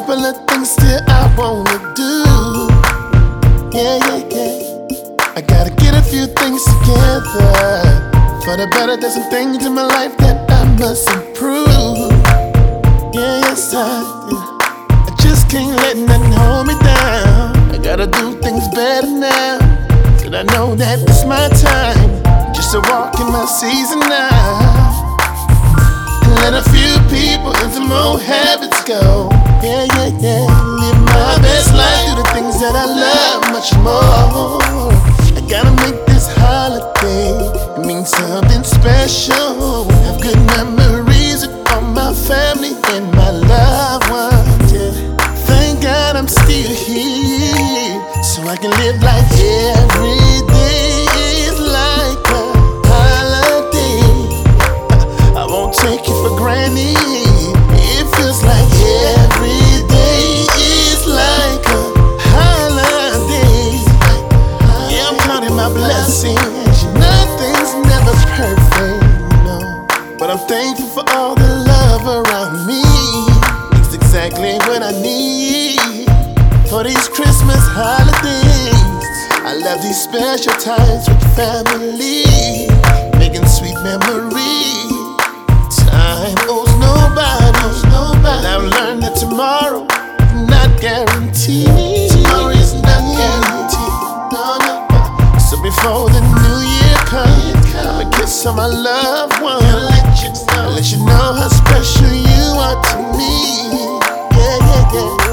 couple of things still I wanna do. Yeah, yeah, yeah. I gotta get a few things together. For the better, there's some things in my life that I must improve. Yeah, yes, I do. I just can't let nothing hold me down. I gotta do things better now. Till I know that it's my time. Just to walk in my season now. And let a few people and some old habits go. Yeah, yeah, yeah. Live my best life. Do the things that I love much more. For these Christmas holidays. I love these special times with family, making sweet memories. Time owes nobody, owes nobody. I've learned that tomorrow not guaranteed. Tomorrow is not guaranteed. No, no. So before the new year comes, I'ma kiss on my loved one. Let you know, let you know how special you are to me. Yeah,